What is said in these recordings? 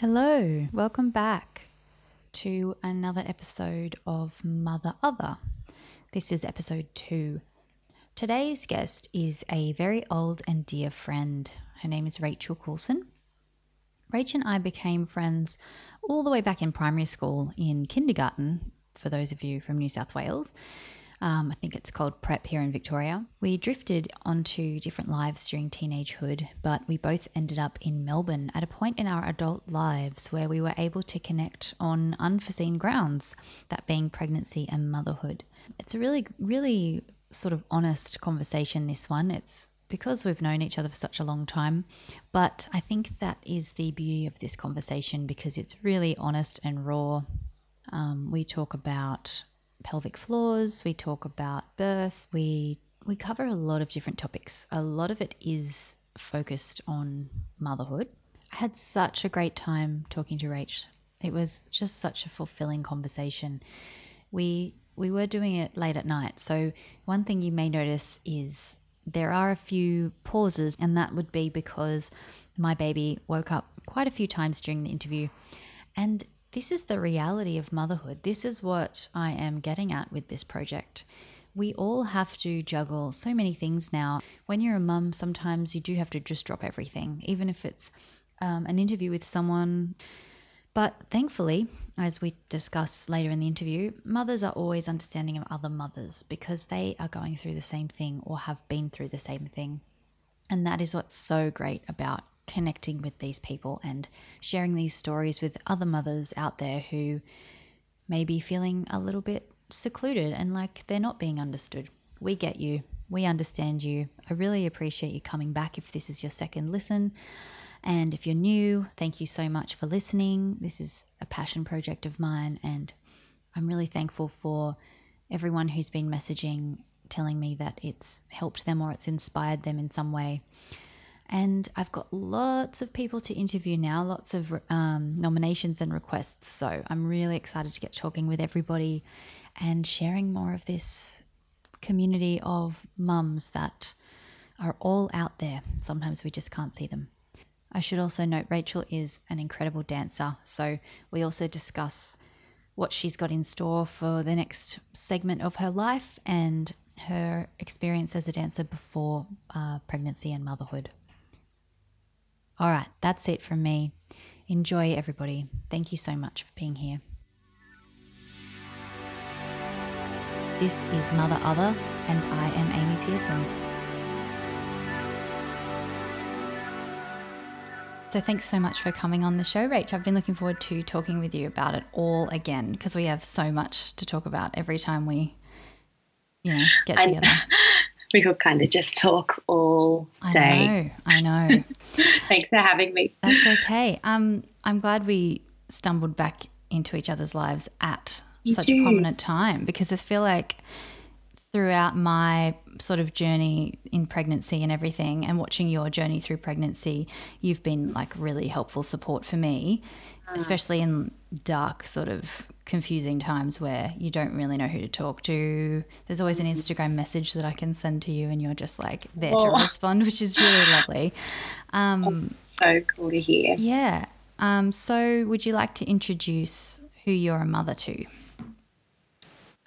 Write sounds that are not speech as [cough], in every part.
Hello, welcome back to another episode of Mother Other. This is episode two. Today's guest is a very old and dear friend. Her name is Rachel Coulson. Rachel and I became friends all the way back in primary school in kindergarten, for those of you from New South Wales. Um, I think it's called Prep here in Victoria. We drifted onto different lives during teenagehood, but we both ended up in Melbourne at a point in our adult lives where we were able to connect on unforeseen grounds, that being pregnancy and motherhood. It's a really, really sort of honest conversation, this one. It's because we've known each other for such a long time. But I think that is the beauty of this conversation because it's really honest and raw. Um, we talk about pelvic floors, we talk about birth, we we cover a lot of different topics. A lot of it is focused on motherhood. I had such a great time talking to Rach. It was just such a fulfilling conversation. We we were doing it late at night. So one thing you may notice is there are a few pauses and that would be because my baby woke up quite a few times during the interview and this is the reality of motherhood. This is what I am getting at with this project. We all have to juggle so many things now. When you're a mum, sometimes you do have to just drop everything, even if it's um, an interview with someone. But thankfully, as we discuss later in the interview, mothers are always understanding of other mothers because they are going through the same thing or have been through the same thing. And that is what's so great about connecting with these people and sharing these stories with other mothers out there who may be feeling a little bit secluded and like they're not being understood. We get you. We understand you. I really appreciate you coming back if this is your second listen. And if you're new, thank you so much for listening. This is a passion project of mine, and I'm really thankful for everyone who's been messaging telling me that it's helped them or it's inspired them in some way. And I've got lots of people to interview now, lots of um, nominations and requests. So I'm really excited to get talking with everybody and sharing more of this community of mums that are all out there. Sometimes we just can't see them. I should also note Rachel is an incredible dancer. So we also discuss what she's got in store for the next segment of her life and her experience as a dancer before uh, pregnancy and motherhood. All right, that's it from me. Enjoy, everybody. Thank you so much for being here. This is Mother Other, and I am Amy Pearson. So, thanks so much for coming on the show, Rach. I've been looking forward to talking with you about it all again because we have so much to talk about every time we, you know, get together. [laughs] we could kind of just talk all day. I know. I know. [laughs] Thanks for having me. That's okay. Um, I'm glad we stumbled back into each other's lives at you such do. a prominent time because I feel like throughout my sort of journey in pregnancy and everything and watching your journey through pregnancy you've been like really helpful support for me. Especially in dark sort of confusing times where you don't really know who to talk to there's always an mm-hmm. instagram message that i can send to you and you're just like there oh. to [laughs] respond which is really lovely um, so cool to hear yeah um, so would you like to introduce who you're a mother to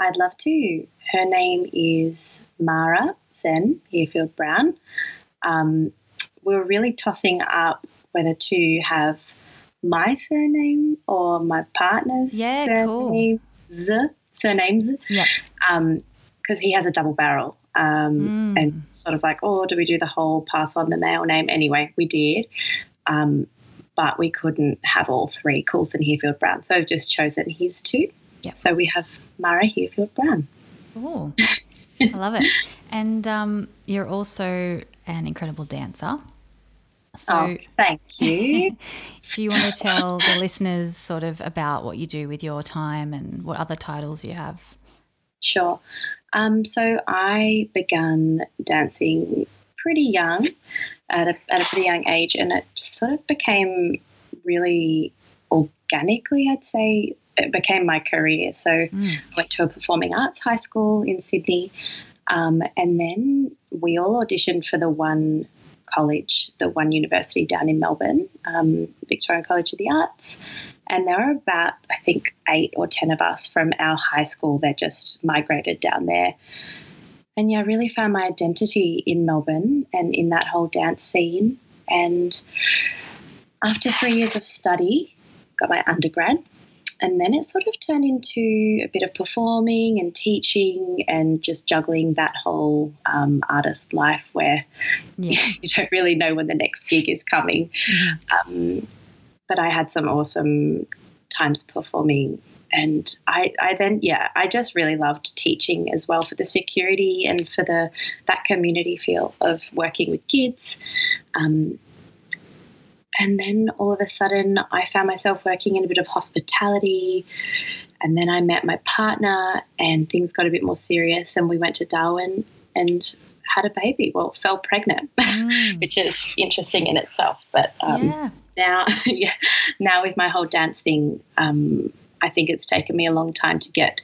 I'd love to. Her name is Mara Zen Hearfield Brown. Um, we were really tossing up whether to have my surname or my partner's yeah, surname, cool. surnames. Yeah. Because um, he has a double barrel. Um, mm. And sort of like, oh, do we do the whole pass on the male name? Anyway, we did. Um, but we couldn't have all three Coulson Hearfield Brown. So I've just chosen his two. Yep. So we have Mara Hearfield Brown. Oh, I love it. And um, you're also an incredible dancer. So, oh, thank [laughs] you. do you want to tell the listeners sort of about what you do with your time and what other titles you have? Sure. Um, so I began dancing pretty young, at a, at a pretty young age, and it sort of became really organically, I'd say, it became my career. So mm. I went to a performing arts high school in Sydney. Um, and then we all auditioned for the one college, the one university down in Melbourne, um, Victorian College of the Arts. And there were about, I think, eight or 10 of us from our high school that just migrated down there. And yeah, I really found my identity in Melbourne and in that whole dance scene. And after three years of study, got my undergrad, and then it sort of turned into a bit of performing and teaching and just juggling that whole um, artist life where [laughs] yeah. you don't really know when the next gig is coming. Mm-hmm. Um, but I had some awesome times performing. And I, I then, yeah, I just really loved teaching as well for the security and for the that community feel of working with kids. Um, and then all of a sudden, I found myself working in a bit of hospitality. And then I met my partner, and things got a bit more serious. And we went to Darwin and had a baby. Well, fell pregnant, mm. [laughs] which is interesting in itself. But um, yeah. now, [laughs] yeah, now with my whole dance thing, um, I think it's taken me a long time to get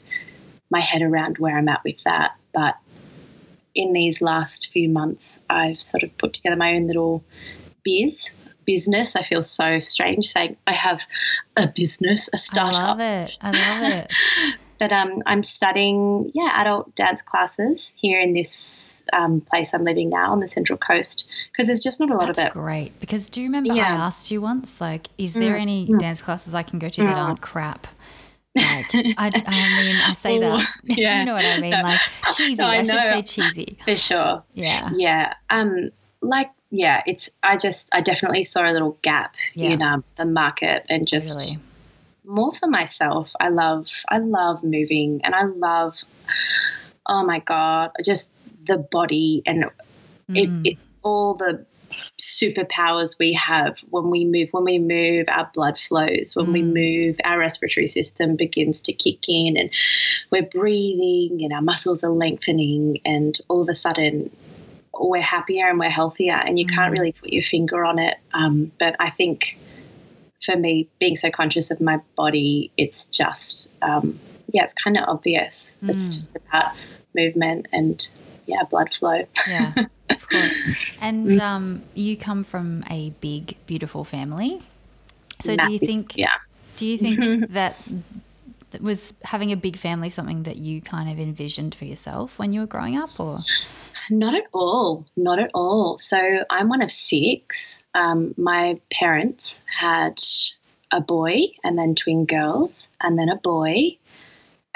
my head around where I'm at with that. But in these last few months, I've sort of put together my own little biz business. I feel so strange saying I have a business, a startup. I love it. I love it. [laughs] but um, I'm studying, yeah, adult dance classes here in this um, place I'm living now on the Central Coast because there's just not a lot That's of it. great. Because do you remember yeah. I asked you once, like, is there mm. any mm. dance classes I can go to that mm. aren't crap? [laughs] Like, I, I mean, I say that. [laughs] Yeah. you know what I mean? Like, cheesy. No, I, I should say cheesy. For sure. Yeah. Yeah. Um, like yeah, it's I just I definitely saw a little gap yeah. in um, the market and just really? more for myself. I love I love moving and I love oh my god, just the body and mm. it, it all the superpowers we have when we move when we move our blood flows when mm. we move our respiratory system begins to kick in and we're breathing and our muscles are lengthening and all of a sudden we're happier and we're healthier, and you mm. can't really put your finger on it. Um, but I think for me, being so conscious of my body, it's just, um, yeah, it's kind of obvious. Mm. It's just about movement and, yeah, blood flow. Yeah, of [laughs] course. And mm. um, you come from a big, beautiful family. So Massive, do you think, yeah. do you think [laughs] that was having a big family something that you kind of envisioned for yourself when you were growing up or? Not at all. Not at all. So I'm one of six. Um, my parents had a boy and then twin girls and then a boy.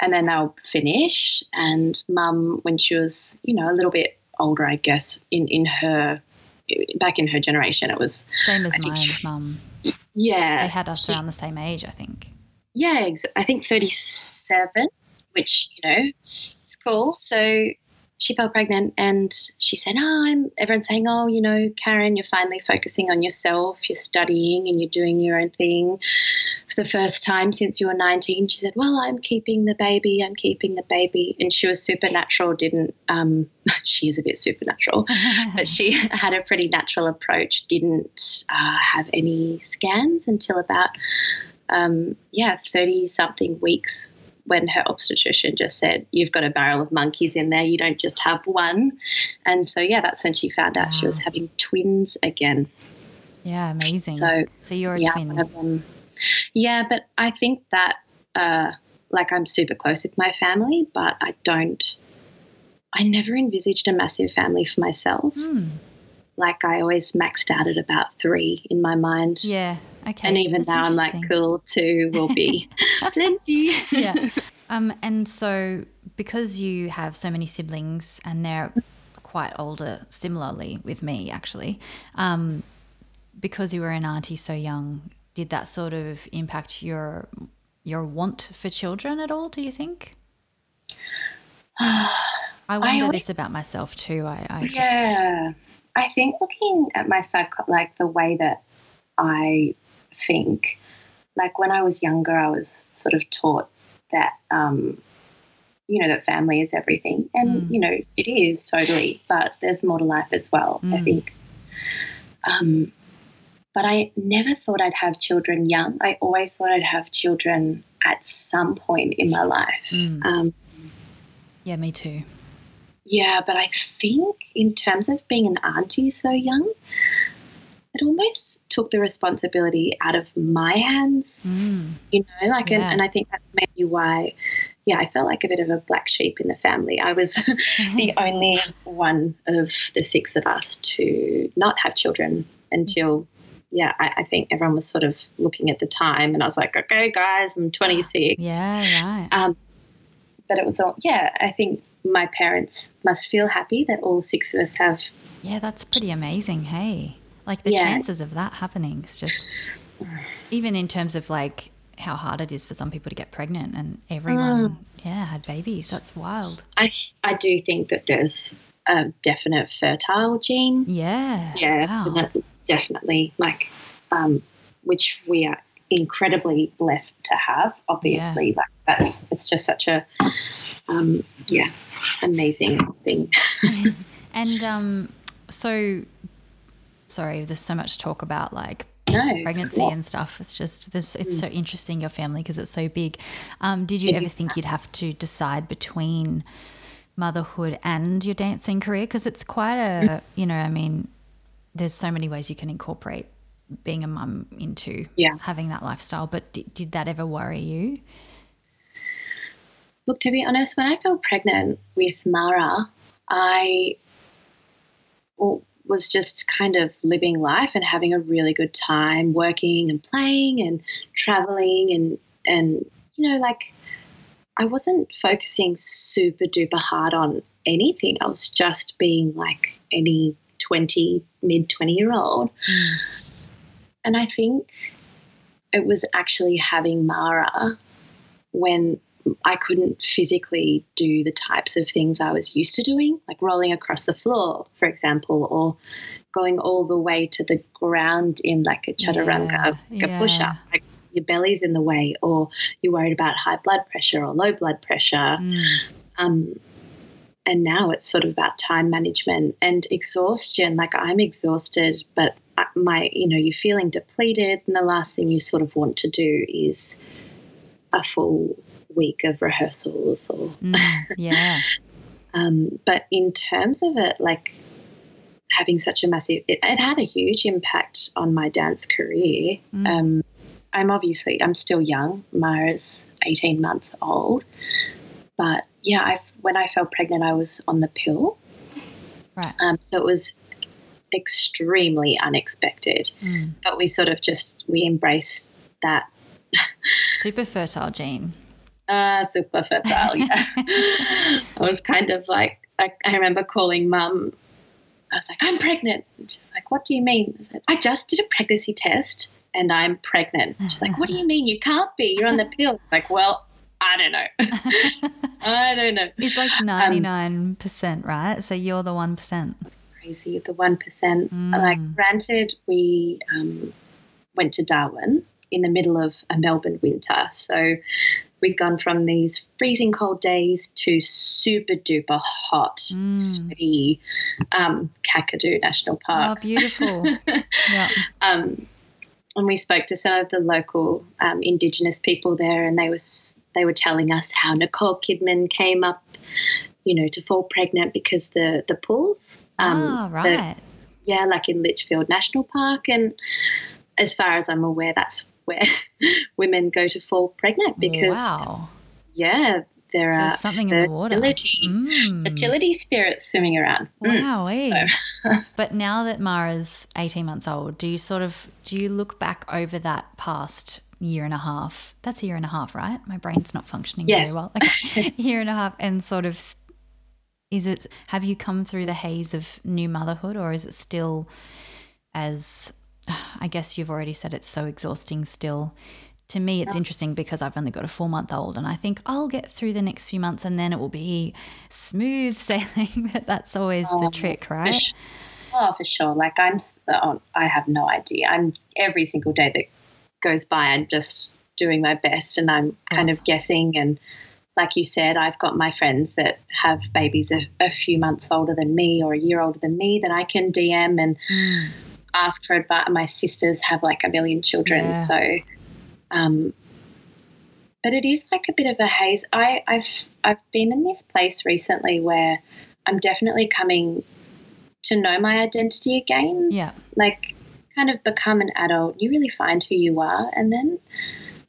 And then they'll finish. And mum, when she was, you know, a little bit older, I guess, in, in her, back in her generation, it was. Same as my mum. Yeah. They had us she, around the same age, I think. Yeah, I think 37, which, you know, is cool. So she fell pregnant and she said, Oh, I'm everyone's saying, Oh, you know, Karen, you're finally focusing on yourself, you're studying and you're doing your own thing for the first time since you were 19. She said, Well, I'm keeping the baby, I'm keeping the baby. And she was supernatural, didn't, um, [laughs] she is a bit supernatural, [laughs] but she [laughs] had a pretty natural approach, didn't uh, have any scans until about, um, yeah, 30 something weeks when her obstetrician just said, You've got a barrel of monkeys in there, you don't just have one. And so, yeah, that's when she found out wow. she was having twins again. Yeah, amazing. So, so you're a yeah, twin. yeah, but I think that, uh, like, I'm super close with my family, but I don't, I never envisaged a massive family for myself. Hmm. Like, I always maxed out at about three in my mind. Yeah. Okay. And even now I'm like, cool, two will be [laughs] plenty. [laughs] yeah. Um, and so because you have so many siblings and they're quite older, similarly with me actually, um, because you were an auntie so young, did that sort of impact your your want for children at all? Do you think? [sighs] I wonder I always, this about myself too. I, I just, yeah. I think looking at myself, like the way that I think. Like when I was younger, I was sort of taught that, um, you know, that family is everything. And, mm. you know, it is totally, but there's more to life as well, mm. I think. Um, but I never thought I'd have children young. I always thought I'd have children at some point in my life. Mm. Um, yeah, me too. yeah, but I think in terms of being an auntie so young, it almost took the responsibility out of my hands. Mm. You know, like, Yeah. and, and I think that's maybe why, yeah, I felt like a bit of a black sheep in the family. I was [laughs] the only one of the six of us to not have children until, yeah, I, I think everyone was sort of looking at the time, and I was like, okay, guys, I'm 26. yeah, right. Um, but it was all, yeah, I think my parents must feel happy that all six of us have. Yeah, that's pretty amazing. Hey, like the Yeah. chances of that happening is just, even in terms of like how hard it is for some people to get pregnant and everyone, Mm. yeah, had babies. That's wild. I, I do think that there's a definite fertile gene. Yeah. Yeah, Wow. definitely. Like, um, which we are incredibly blessed to have. Obviously, like that's it's just such a, um, yeah, amazing thing. [laughs] [laughs] And um, so, sorry, there's so much talk about like no, pregnancy and stuff. It's just this. It's so interesting your family because it's so big. Um, did you It ever think you'd have to decide between motherhood and your dancing career? Because it's quite a, you know, I mean, there's so many ways you can incorporate being a mum into Yeah. having that lifestyle. But did, did that ever worry you? Look, to be honest, when I fell pregnant with Mara, I w- was just kind of living life and having a really good time, working and playing and traveling and and you know, like I wasn't focusing super duper hard on anything. I was just being like any twenty, mid twenty year old. Hmm. And I think it was actually having Mara when I couldn't physically do the types of things I was used to doing, like rolling across the floor, for example, or going all the way to the ground in like a chaturanga, Yeah, like a push yeah. up. Like your belly's in the way, or you're worried about high blood pressure or low blood pressure. Mm. Um, and now it's sort of about time management and exhaustion. Like I'm exhausted, but my, you know, you're feeling depleted, and the last thing you sort of want to do is a full week of rehearsals or. Mm. Yeah. [laughs] Um, but in terms of it, like having such a massive, it, it had a huge impact on my dance career. Mm. Um, I'm obviously, I'm still young. Mara's 18 months old. But yeah, I, when I fell pregnant, I was on the pill. Right. Um, so it was extremely unexpected. Mm. But we sort of just, we embraced that [laughs] Super fertile gene. Uh, super fertile, yeah. [laughs] I was kind of like, I, I remember calling mum. I was like, I'm pregnant. And she's like, What do you mean? I said, I just did a pregnancy test and I'm pregnant. She's like, What do you mean? You can't be. You're on the pill. It's like, Well, I don't know. [laughs] I don't know. It's like 99%, right? So you're the 1%. Crazy, the 1%. Mm. Like, granted, we um, went to Darwin in the middle of a Melbourne winter. So we'd gone from these freezing cold days to super duper hot, Mm. sweaty um, Kakadu National Park. Oh, beautiful. [laughs] yeah. um, and we spoke to some of the local um, Indigenous people there, and they was they were telling us how Nicole Kidman came up, you know, to fall pregnant because the the pools, ah, the- right. yeah, like in Litchfield National Park, and as far as I'm aware, that's where [laughs] women go to fall pregnant because wow. yeah, there are something in the water. fertility Mm. fertility spirits swimming around. Mm. Wow. eh? So- [laughs] but now that Mara's 18 months old, do you sort of do you look back over that past year and a half? That's a year and a half, right? My brain's not functioning Yes. very well. [laughs] Okay. year and a half and sort of is it have you come through the haze of new motherhood or is it still as I guess you've already said it's so exhausting still. To me, it's interesting because I've only got a four month old, and I think I'll get through the next few months and then it will be smooth [laughs] sailing. But that's always the Oh, trick, For right? su- Oh, for sure. Like I'm, oh, I have no idea. I'm every single day that goes by, I'm just doing my best, and I'm kind Awesome. of guessing. And like you said, I've got my friends that have babies a, a few months older than me or a year older than me that I can DM and Mm. Ask for advice. My sisters have like a million children, Yeah. so. Um, but it is like a bit of a haze. I, I've I've been in this place recently where I'm definitely coming to know my identity again. Yeah. Like, kind of become an adult. You really find who you are. And then,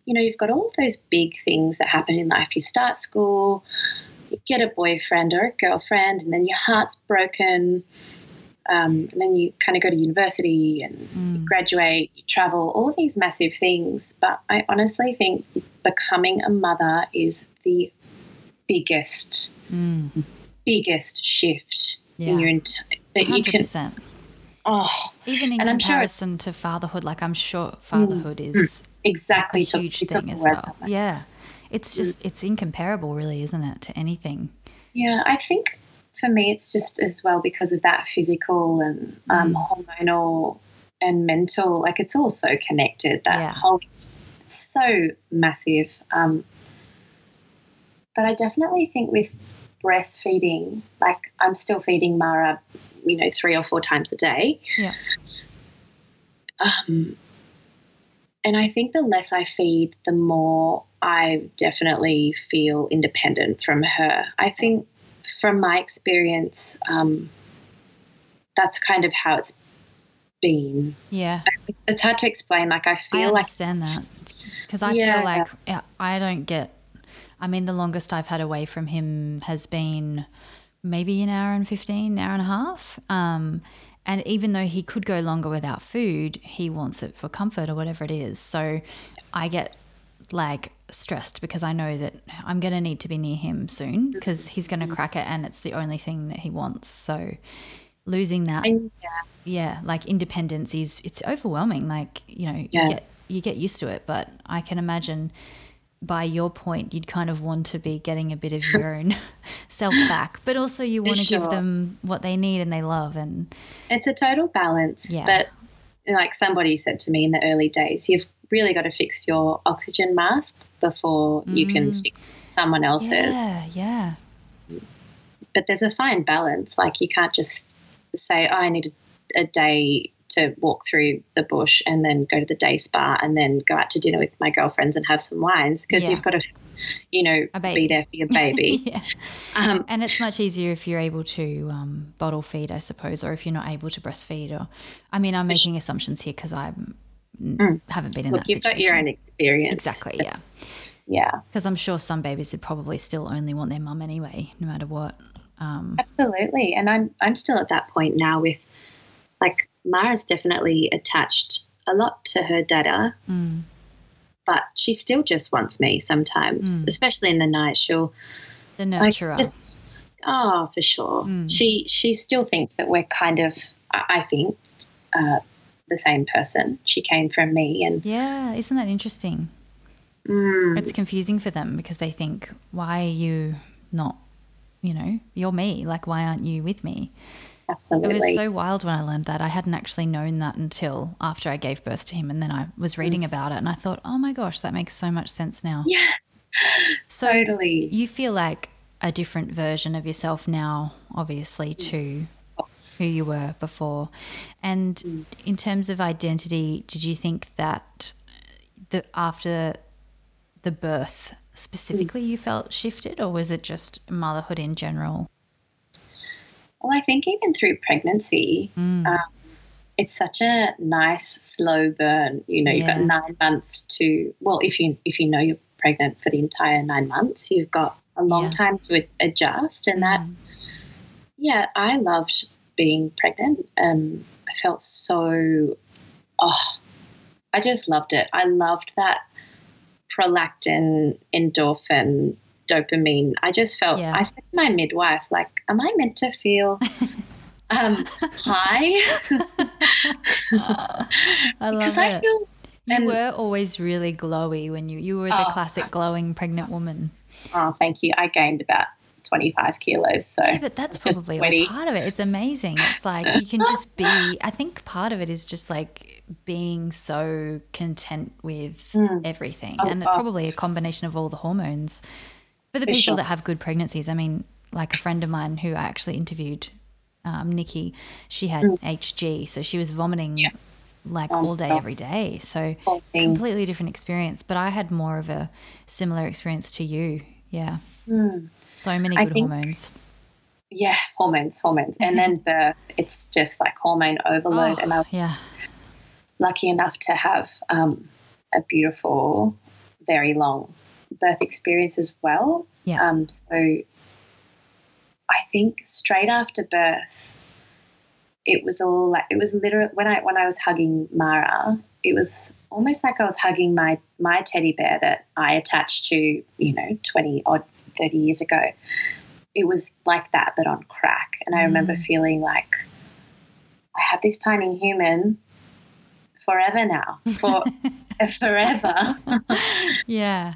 you know, you've got all of those big things that happen in life. You start school, you get a boyfriend or a girlfriend, and then your heart's broken. Um, and then you kind of go to university and you Mm. graduate, you travel, all these massive things. But I honestly think becoming a mother is the biggest, Mm. biggest shift Yeah. in your entire that you Hundred can. percent. Oh, Even in And I'm sure comparison to fatherhood, like I'm sure fatherhood is a exactly. took- huge took thing as well. Yeah. It's just it's incomparable really, isn't it, to anything. Yeah, I think for me it's just as well because of that physical and um, Mm. hormonal and mental. Like it's all so connected. That Yeah. whole it's so massive. Um, but I definitely think with breastfeeding, like I'm still feeding Mara, you know, three or four times a day. Yeah. Um, and I think the less I feed, the more I definitely feel independent from her. I think from my experience, um, that's kind of how it's been. Yeah. It's, it's hard to explain. Like I feel like I understand that because I Yeah. feel like yeah, I don't get. I mean, the longest I've had away from him has been maybe an hour and fifteen, hour and a half. Um, and even though he could go longer without food, he wants it for comfort or whatever it is. So I get like stressed because I know that I'm going to need to be near him soon because mm-hmm. he's going to mm-hmm. crack it and it's the only thing that he wants. So losing that yeah, yeah like independence is it's overwhelming like you know Yeah. you get you get used to it but i can imagine by your point you'd kind of want to be getting a bit of your own [laughs] [laughs] self back but also you want to give them what they need and they love and it's a total balance. Yeah. But like somebody said to me in the early days, you've really got to fix your oxygen mask before you can fix someone else's. yeah yeah but there's a fine balance. Like you can't just say, oh, I need a, a day to walk through the bush and then go to the day spa and then go out to dinner with my girlfriends and have some wines because Yeah. you've got to, you know, be there for your baby. [laughs] yeah [laughs] um, and it's much easier if you're able to um, bottle feed i suppose or if you're not able to breastfeed or i mean i'm making assumptions here because i haven't been in look, that you've situation got your own experience. exactly yeah [laughs] Yeah, Because I'm sure some babies would probably still only want their mum anyway, no matter what. Um, absolutely. And I'm I'm still at that point now with, like, Mara's definitely attached a lot to her dada, mm, but she still just wants me sometimes, Mm. especially in the night. She'll the Like, nurturer. just oh, for sure. Mm. She she still thinks that we're kind of, I I think, uh, the same person. She came from me, and yeah, isn't that interesting? mm, It's confusing for them because they think, why are you not, you know, you're me. Like, why aren't you with me? Absolutely. It was so wild when I learned that. I hadn't actually known that until after I gave birth to him. And then I was reading about it and I thought, oh my gosh, that makes so much sense now. yeah, [gasps] So totally. you feel like a different version of yourself now, obviously, to who you were before. And in terms of identity, did you think that the after the birth specifically you felt shifted or was it just motherhood in general? Well, I think even through pregnancy, Mm. um, it's such a nice slow burn. You know, you've got nine months to. Well, if you if you know you're pregnant for the entire nine months, you've got a long Yeah. time to adjust, and that Mm. Yeah, I loved being pregnant. Um, I felt so, oh, I just loved it. I loved that prolactin, endorphin, dopamine. I just felt, Yeah. I said to my midwife, like, am I meant to feel [laughs] um, high? I love Because it. I feel, you and- were always really glowy when you you were the Oh. classic glowing pregnant woman. oh, thank you. I gained about 25 kilos. So Yeah, but that's probably sweaty. all part of it. It's amazing. It's like you can just be. I think part of it is just like being so content with everything, Oh, and oh. probably a combination of all the hormones. For the For people sure. that have good pregnancies, I mean, like a friend of mine who I actually interviewed, um, Nikki, she had HG, so she was vomiting like Oh, all day, God. every day. So completely different experience. But I had more of a similar experience to you. Yeah, Mm. so many good think- hormones. yeah, hormones, hormones. And then birth, it's just like hormone overload. Oh, and I was yeah. lucky enough to have um, a beautiful, very long birth experience as well. Yeah. Um, so I think straight after birth, it was all like it was literally when I when I was hugging Mara, it was almost like I was hugging my my teddy bear that I attached to, you know, twenty odd thirty years ago. It was like that, but on crack. And I remember Mm. feeling like I have this tiny human forever now, for [laughs] [laughs] forever. Yeah.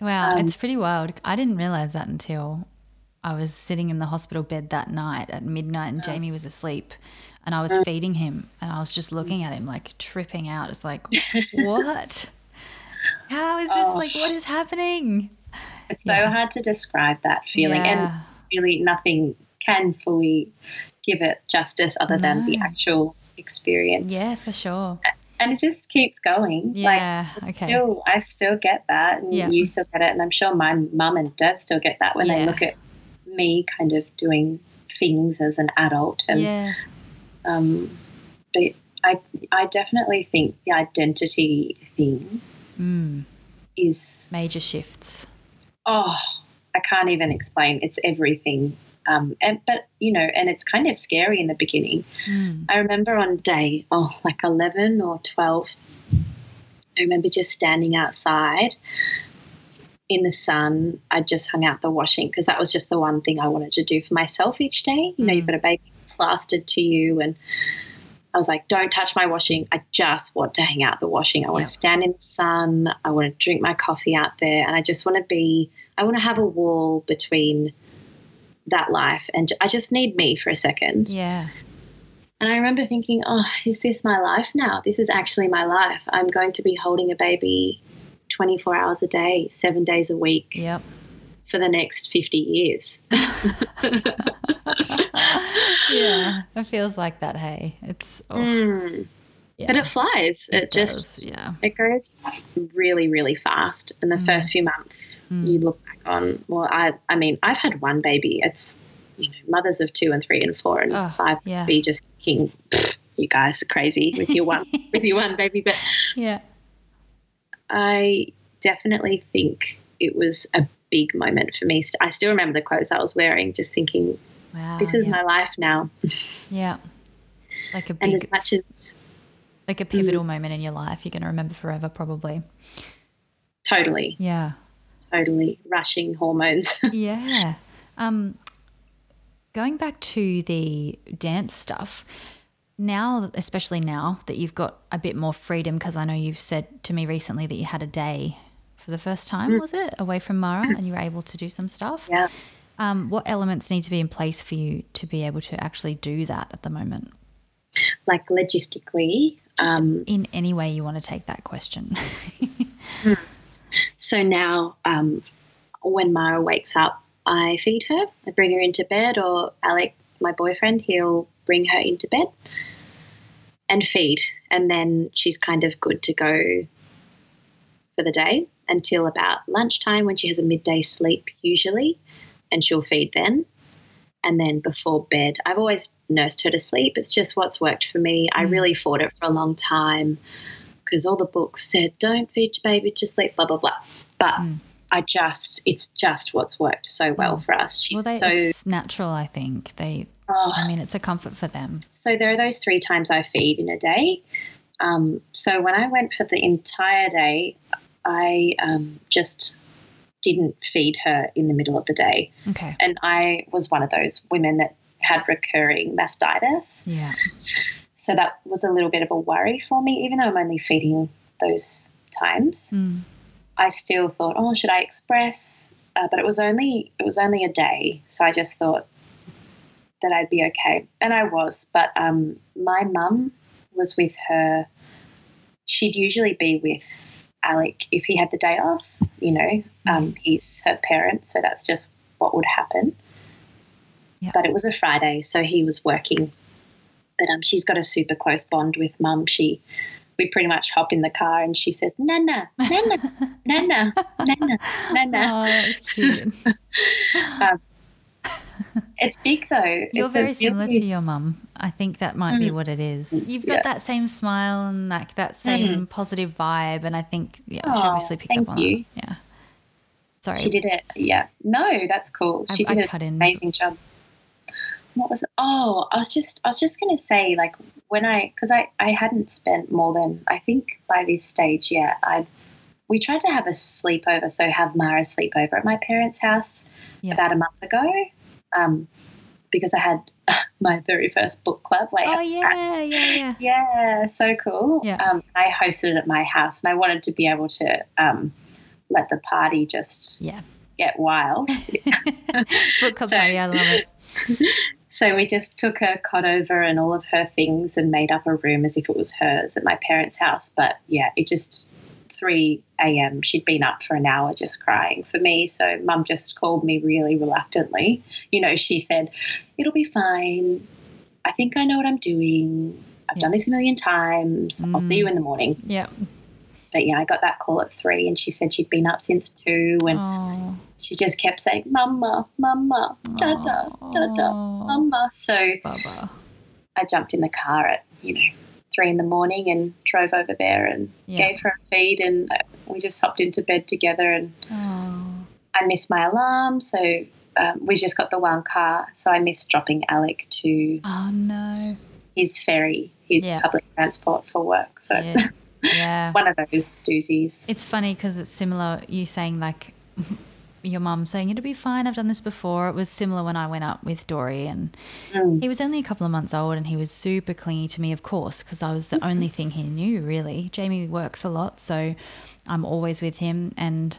Wow, Um, it's pretty wild. I didn't realize that until I was sitting in the hospital bed that night at midnight and Jamie was asleep and I was Mm. feeding him and I was just looking at him like tripping out. It's like, [laughs] what? How is this? Oh. Like, what is happening? It's so Yeah. hard to describe that feeling, and really nothing can fully give it justice other than the actual experience. Yeah, for sure. and it just keeps going. Yeah, like, okay. Still, I still get that, and Yeah. you still get it, and I'm sure my mum and dad still get that when Yeah. they look at me kind of doing things as an adult. And yeah. um, but I, I definitely think the identity thing Mm, is major shifts. Oh, I can't even explain. It's everything. Um, and but you know, and it's kind of scary in the beginning. Mm, I remember on day oh like eleven or twelve. I remember just standing outside in the sun. I just hung out the washing because that was just the one thing I wanted to do for myself each day. You know, Mm. you've got a baby plastered to you, and I was like, "Don't touch my washing. I just want to hang out the washing. I want Yep. to stand in the sun. I want to drink my coffee out there, and I just want to be. I want to have a wall between." That life, and I just need me for a second. yeah. And I remember thinking, oh, is this my life now? This is actually my life. I'm going to be holding a baby 24 hours a day, seven days a week Yep. For the next 50 years. [laughs] yeah. It feels like that, hey. It's, oh, Mm. yeah. But it flies. It, does, just, yeah. it goes really, really fast. In the Mm. first few months, Mm. you look back on, well, I, I mean, I've had one baby. It's, you know, mothers of two and three and four and Oh, five yeah. be just thinking, you guys are crazy with your one, [laughs] with your one baby. But Yeah. I definitely think it was a big moment for me. I still remember the clothes I was wearing, just thinking, Wow. this is yeah. my life now. Yeah. Like a And as much as like a pivotal moment in your life you're going to remember forever, probably. totally, Yeah. totally rushing hormones. [laughs] Yeah. Um, going back to the dance stuff, now, especially now that you've got a bit more freedom, because I know you've said to me recently that you had a day for the first time, was it, away from Mara, and you were able to do some stuff. yeah. Um, what elements need to be in place for you to be able to actually do that at the moment? Like logistically. Just Um, in any way you want to take that question. so now, um, when Mara wakes up, I feed her. I bring her into bed, or Alec, my boyfriend, he'll bring her into bed and feed. And then she's kind of good to go for the day until about lunchtime when she has a midday sleep, usually, and she'll feed then. And then before bed, I've always nursed her to sleep. It's just what's worked for me. I Mm. really fought it for a long time because all the books said, don't feed your baby to sleep, blah, blah, blah. But Mm. I just, it's just what's worked so well for us. She's well, they, so, natural, I think. They, oh, I mean, it's a comfort for them. so there are those three times I feed in a day. Um, so when I went for the entire day, I um, just didn't feed her in the middle of the day. Okay. And I was one of those women that had recurring mastitis. Yeah. So that was a little bit of a worry for me, even though I'm only feeding those times. Mm. I still thought, oh, should I express? Uh, but it was only it was only a day, so I just thought that I'd be okay, and I was. But um, my mum was with her. She'd usually be with Alec if he had the day off. You know, um, he's her parent, so that's just what would happen. Yeah. But it was a Friday, so he was working. But um, she's got a super close bond with mum. She we pretty much hop in the car and she says, Nana, Nana, [laughs] Nana, Nana, Nana. Oh, that's cute. [laughs] Um, it's big though. You're It's very similar really- to your mum. I think that might be Mm. what it is. You've got yeah. that same smile and like that same positive vibe, and I think yeah, she Aw, obviously picked thank up on you. it. Yeah. Sorry. She did it. Yeah. No, that's cool. She I did cut an in. amazing job. What was it? Oh, I was just I was just gonna say like when I because I I hadn't spent more than I think by this stage yeah I we tried to have a sleepover so have Mara sleepover at my parents' house Yeah. about a month ago um because I had [laughs] my very first book club like Oh yeah, yeah, yeah. yeah, so cool. Yeah. Um, I hosted it at my house, and I wanted to be able to um, let the party just Yeah. get wild. [laughs] [laughs] Book club So- party, I love it. so we just took her cot over and all of her things and made up a room as if it was hers at my parents' house. But yeah, it just 3 a.m. She'd been up for an hour just crying for me. So mum just called me really reluctantly. You know, she said, It'll be fine. I think I know what I'm doing. I've Yeah. done this a million times. I'll see you in the mm. morning. Yeah. But yeah, I got that call at three, and she said she'd been up since two, and Oh. she just kept saying, "Mama, Mama, Dada, Dada, Oh. Mama." So Baba. I jumped in the car at you know three in the morning and drove over there and Yeah. gave her a feed, and uh, we just hopped into bed together. And Oh. I missed my alarm, so um, we just got the one car, so I missed dropping Alec to Oh no. his ferry, his Yeah. public transport for work. So Yeah. [laughs] Yeah. one of those doozies. It's funny because it's similar. You saying like [laughs] your mum saying it'll be fine. I've done this before. It was similar when I went up with Dory, and Mm. he was only a couple of months old, and he was super clingy to me, of course, because I was the mm-hmm. only thing he knew really. Jamie works a lot, so I'm always with him, and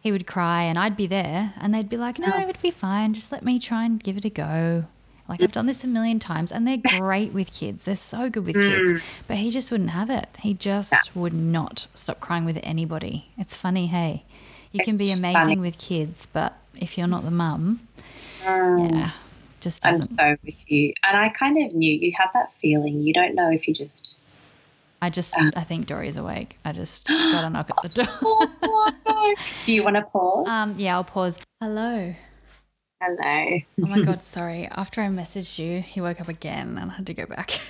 he would cry, and I'd be there, and they'd be like, "No, it would be fine. Just let me try and give it a go." Like I've mm. done this a million times, and they're great with kids. They're so good with kids, mm. but he just wouldn't have it. He just would not stop crying with anybody. It's funny, hey. You can be amazing funny. with kids, but if you're not the mum, Mm. yeah, just I'm so with you. And I kind of knew you have that feeling. You don't know if you just. I just, I think Dory's awake. I just got to knock at the door. [gasps] Oh, no. Do you want to pause? Um, yeah, I'll pause. Hello. Hello. Oh my god, sorry. After I messaged you, he woke up again and I had to go back.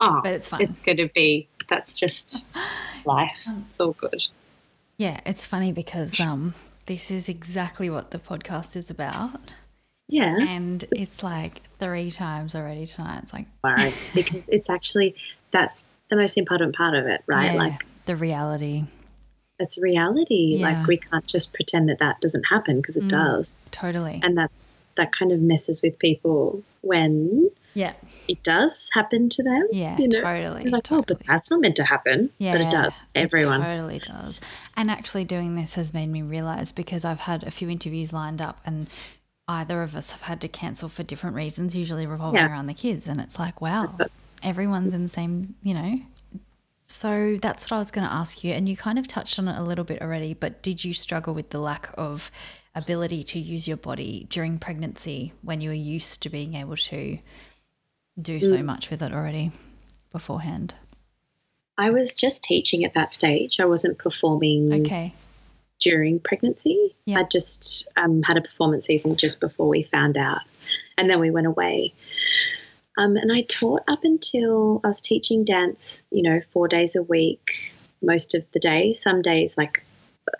Oh, But it's fine. It's going to be. That's just life. It's all good. Yeah, it's funny because um, this is exactly what the podcast is about, Yeah. and it's like three times already tonight. It's like [laughs] because it's actually that's the most important part of it, right? yeah, Like the reality. it's reality. Yeah. Like we can't just pretend that that doesn't happen because it Mm. does, Totally. and that's that kind of messes with people when yeah, it does happen to them. yeah, you know? totally. Like, oh, but that's not meant to happen. Yeah, but it does. Everyone. It totally does. And actually, doing this has made me realize because I've had a few interviews lined up, and either of us have had to cancel for different reasons, usually revolving Yeah. around the kids. And it's like, wow, everyone's in the same, you know. So that's what I was going to ask you, and you kind of touched on it a little bit already. But did you struggle with the lack of ability to use your body during pregnancy when you were used to being able to do so Mm. much with it already beforehand? I was just teaching at that stage. I wasn't performing Okay. during pregnancy. Yeah. I just um, had a performance season just before we found out, and then we went away. Um, and I taught up until I was teaching dance, you know, four days a week, most of the day. Some days, like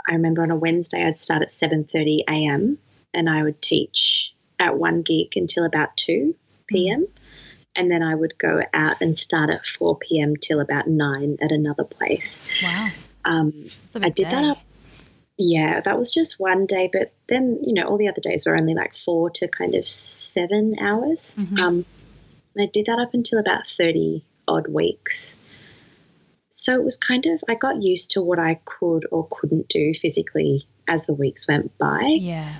I remember on a Wednesday, I'd start at seven thirty a.m. and I would teach at one gig until about two p.m. And then I would go out and start at 4 p.m. till about 9 at another place. Wow. Um, I did that up. Yeah, that was just one day, but then you know all the other days were only like four to kind of seven hours. Mhm. Um, and I did that up until about thirty odd weeks. So it was kind of I got used to what I could or couldn't do physically as the weeks went by. Yeah.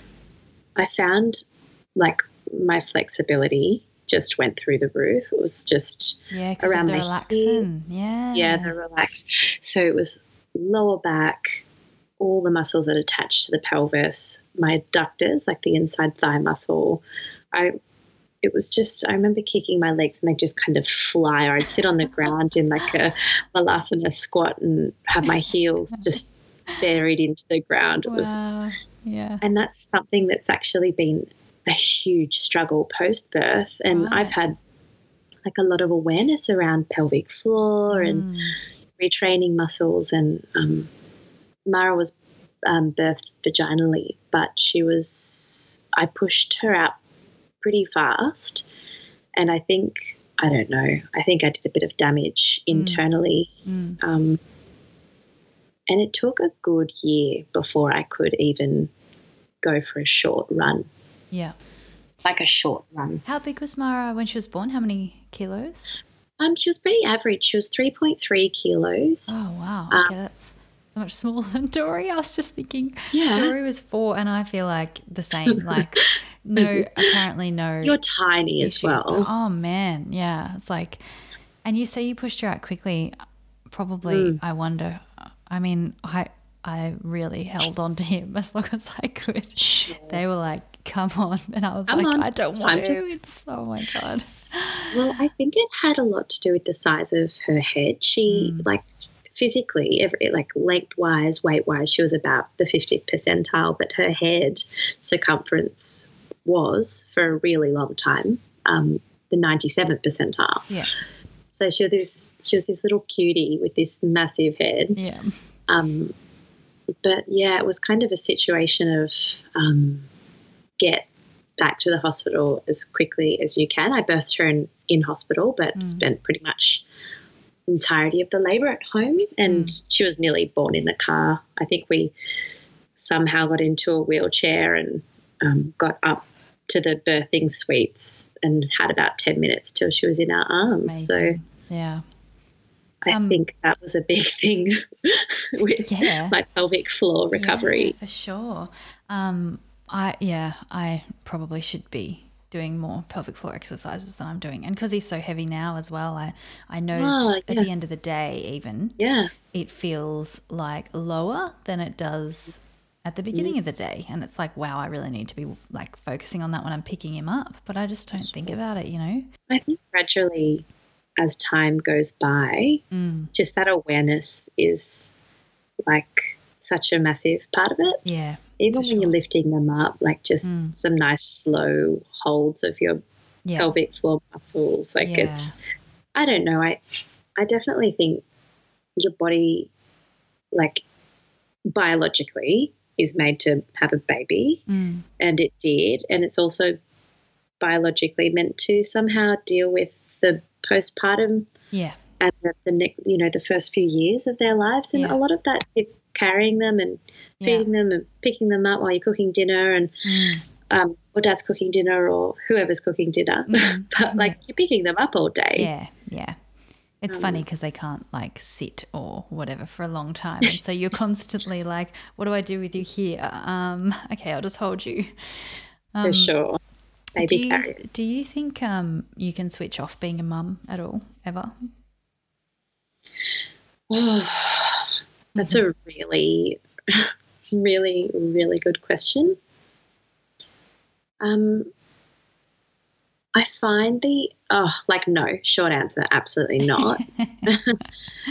I found like my flexibility just went through the roof. It was just Yeah, around the relaxin. hips. Yeah. yeah, the relaxed. So it was lower back, all the muscles that attach to the pelvis, my adductors, like the inside thigh muscle. I it was just I remember kicking my legs and they just kind of fly or I'd sit on the [laughs] ground in like a malasana squat and have my heels [laughs] just buried into the ground. It was Yeah. and that's something that's actually been a huge struggle post birth, and Right. I've had like a lot of awareness around pelvic floor and Mm. retraining muscles. And um, Mara was um, birthed vaginally, but she was, I pushed her out pretty fast. And I think, I don't know, I think I did a bit of damage internally. Mm. Um, and it took a good year before I could even go for a short run, Yeah. like a short run. How big was Mara when she was born? How many kilos? Um, she was pretty average. She was 3.3 kilos. Oh wow. Um, Okay, that's so much smaller [laughs] than Dory. I was just thinking yeah. Dory was four, and I feel like the same. [laughs] Like no, apparently no. You're tiny as issues, but- well. oh man, yeah. It's like, and you say you pushed her out quickly. Probably, Mm. I wonder. I mean, I I really held on to him [laughs] as long as I could. They were like, "Come on," [laughs] and I was Come like, on, "I don't want to- to." It's oh my god. Well, I think it had a lot to do with the size of her head. She, Mm. like, physically, every, like, lengthwise, weight wise, she was about the 50th percentile, but her head circumference was, for a really long time, um, the 97th percentile. Yeah, So she was this, she was this little cutie with this massive head. yeah, Um, but yeah, it was kind of a situation of um, get back to the hospital as quickly as you can. I birthed her in, in hospital, but Mm. spent pretty much entirety of the labour at home. And she was nearly born in the car. I think we somehow got into a wheelchair and um, got up to the birthing suites and had about 10 minutes till she was in our arms. So yeah, I Um, think that was a big thing [laughs] with Yeah. my pelvic floor recovery. Yeah, for sure. Um, I yeah, I probably should be doing more pelvic floor exercises than I'm doing, and because he's so heavy now as well, I I notice Oh, at the end of the day, even Yeah. it feels like lower than it does at the beginning of the day, and it's like wow, I really need to be like focusing on that when I'm picking him up, but I just don't think about it, you know. I think gradually, as time goes by, Mm, just that awareness is like such a massive part of it. yeah, Even For when you're lifting them up, like just Mm. some nice slow holds of your yeah, pelvic floor muscles. Like Yeah. it's, I don't know. I, I definitely think your body, like biologically, is made to have a baby. mm, and it did. And it's also biologically meant to somehow deal with the postpartum yeah, and the, the you know, the first few years of their lives. And Yeah. a lot of that is carrying them and yeah, feeding them and picking them up while you're cooking dinner and mm, um, or dad's cooking dinner or whoever's cooking dinner. mm. [laughs] but like you're picking them up all day. Yeah, yeah. It's funny Um, because they can't like sit or whatever for a long time, and so you're [laughs] constantly like, "What do I do with you here?" Um, [laughs] okay, I'll just hold you. Um, For sure. Baby do you, carriers. do you think um, you can switch off being a mum at all ever? [sighs] That's a really, really, really good question. Um, I find the oh, like no, short answer, absolutely not. [laughs]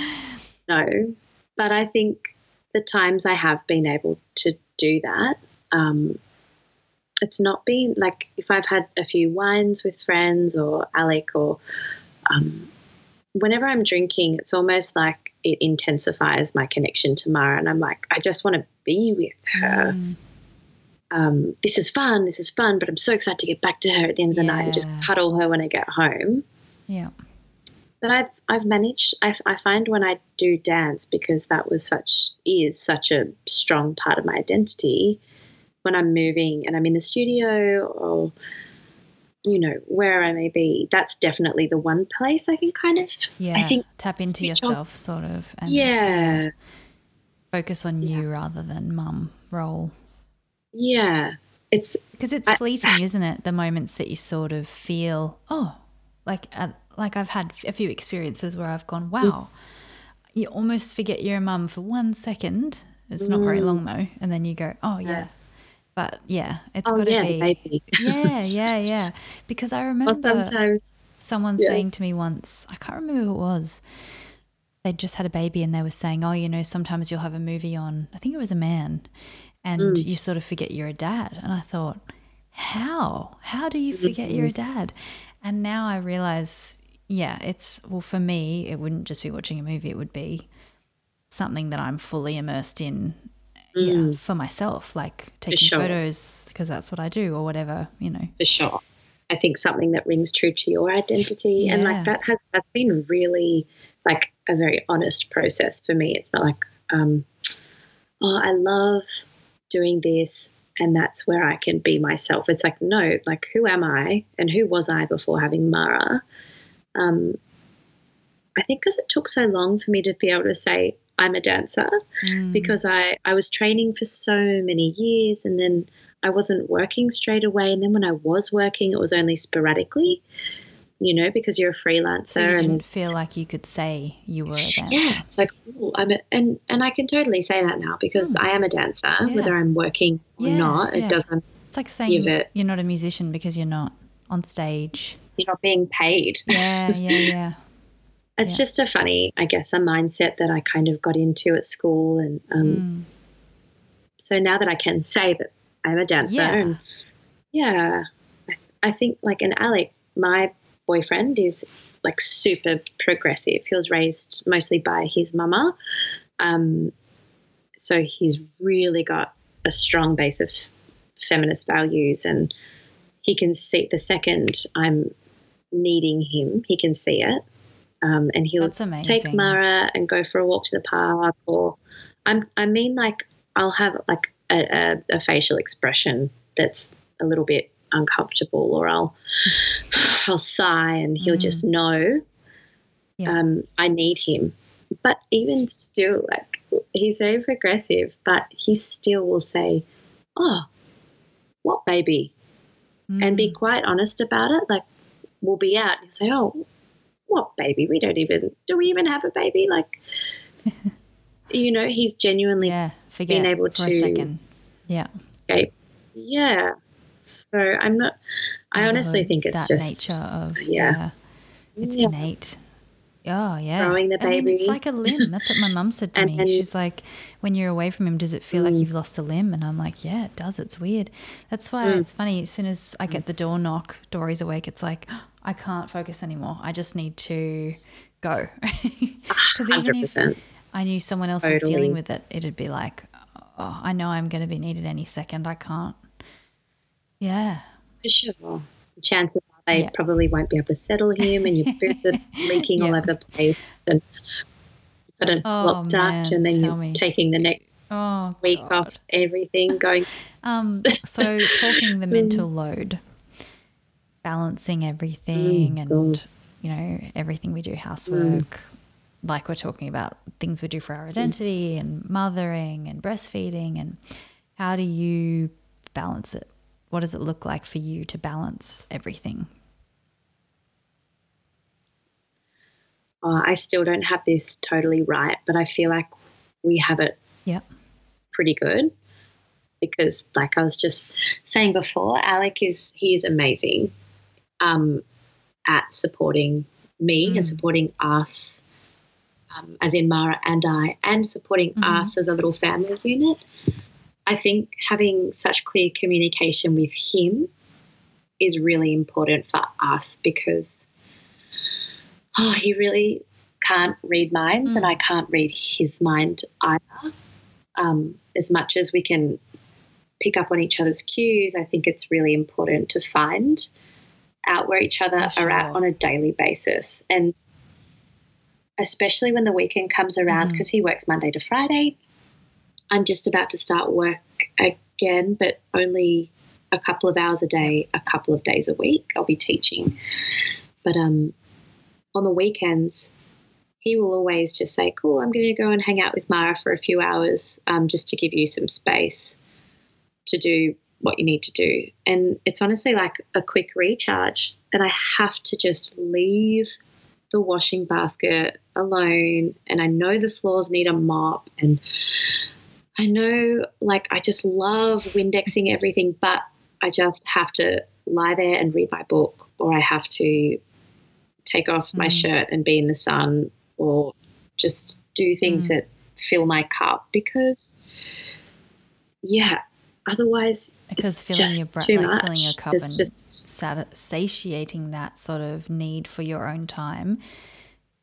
[laughs] no, but I think the times I have been able to do that, um, it's not been like if I've had a few wines with friends or Alec or um, whenever I'm drinking, it's almost like it intensifies my connection to Mara, and I'm like, I just want to be with her. Mm, Um, this is fun, this is fun, but I'm so excited to get back to her at the end of the night and just cuddle her when I get home. yeah, But I've I've managed. I, I find when I do dance because that was such is such a strong part of my identity. When I'm moving and I'm in the studio or you know where I may be, that's definitely the one place I can kind of yeah. think tap into switch off- yourself, sort of, and yeah focus on you rather than mum role. yeah. It's Because it's I- fleeting, ah. isn't it? The moments that you sort of feel, oh, like uh, like I've had a few experiences where I've gone, mm. wow, you almost forget you're a mum for one second. It's not very mm. long though, and then you go, oh yeah, but yeah, it's oh got to yeah, be, maybe. [laughs] yeah, yeah, yeah. Because I remember someone Yeah. saying to me once, I can't remember who it was. They'd just had a baby and they were saying, Oh, you know, sometimes you'll have a movie on, I think it was a man, and Mm. you sort of forget you're a dad. And I thought, how? How do you forget you're a Mm-hmm. dad? And now I realize, yeah, it's, well, for me, it wouldn't just be watching a movie, it would be something that I'm fully immersed in. Yeah, for myself, like taking Mm. sure. photos because that's what I do, or whatever, you know. for sure. I think something that rings true to your identity, and like that has that's been really like a very honest process for me. It's not like, um, oh, I love doing this, and that's where I can be myself. It's like, no, like who am I, and who was I before having Mara? Um, I think because it took so long for me to be able to say I'm a dancer Mm. because I, I was training for so many years and then I wasn't working straight away. And then when I was working, it was only sporadically, you know, because you're a freelancer. So you and didn't feel like you could say you were a dancer. yeah, it's like, oh, I'm a, and, and I can totally say that now because I am a dancer, whether I'm working or. Yeah, not. It yeah. doesn't, It's like saying it- you're not a musician because you're not on stage. you're not being paid. Yeah, yeah, [laughs] yeah. It's Yeah. just a funny, I guess, a mindset that I kind of got into at school. And um, Mm. so now that I can say that I'm a dancer, Yeah. and yeah, I- think like an Alec, my boyfriend is like super progressive. He was raised mostly by his mama, um, so he's really got a strong base of feminist values, and he can see the second I'm needing him, he can see it. Um, and he'll take Mara and go for a walk to the park, or I'm, I mean, like I'll have like a, a, a facial expression that's a little bit uncomfortable, or I'll [sighs] I'll sigh, and he'll just know Yeah. um, I need him. But even still, like he's very progressive, but he still will say, "Oh, what baby?" and be Mm. quite honest about it. Like we'll be out and say, "Oh, what baby? We don't even do we even have a baby?" Like, [laughs] you know, he's genuinely yeah, forget able for a to- second. Yeah, escape. Yeah. So I'm not. I honestly think it's that just nature of yeah. yeah, it's Yeah. innate. Oh yeah, Growing the I mean, it's like a limb. That's what my mum said to And- [laughs] me. and- She's like, when you're away from him, does it feel like Mm. you've lost a limb? And I'm like, yeah, it does. It's weird. That's why Mm. it's funny. As soon as I get the door knock, Dory's awake. It's like [gasps] I can't focus anymore. I just need to go. [laughs] Because even if. I knew someone else was dealing with it, it'd be like, oh, I know I'm going to be needed any second. I can't. Yeah. For sure. Chances are they Yeah. probably won't be able to settle him, and your boots are [laughs] leaking all over the place, and you've got it Oh, locked up, and then you're me. taking the next Oh, week God. off everything, going. [laughs] Um, so talking the mental load, balancing everything, Mm, and God. you know everything we do, housework, like we're talking about things we do for our identity, and mothering, and breastfeeding, and how do you balance it? What does it look like for you to balance everything? Oh, I still don't have this totally right, but I feel like we have it Yep. pretty good because like I was just saying before, Alec is he is amazing um, at supporting me Mm. and supporting us, um, as in Mara and I, and supporting Mhm. us as a little family unit. I think having such clear communication with him is really important for us because oh, he really can't read minds, and Mm. I can't read his mind either. Um, as much as we can pick up on each other's cues, I think it's really important to find out where each other For are at on a daily basis. And especially when the weekend comes around, because he works Monday to Friday, I'm just about to start work again, but only a couple of hours a day, a couple of days a week. I'll be teaching. But um, on the weekends, he will always just say, Cool, I'm going to go and hang out with Mara for a few hours um, just to give you some space to do what you need to do. And it's honestly like a quick recharge. And I have to just leave the washing basket alone. And I know the floors need a mop. And I know, like, I just love Windexing everything, but I just have to lie there and read my book, or I have to take off my Mm. shirt and be in the sun, or just do things Mm. that fill my cup because, yeah, otherwise because filling your too like filling your cup It's and just sat- satiating that sort of need for your own time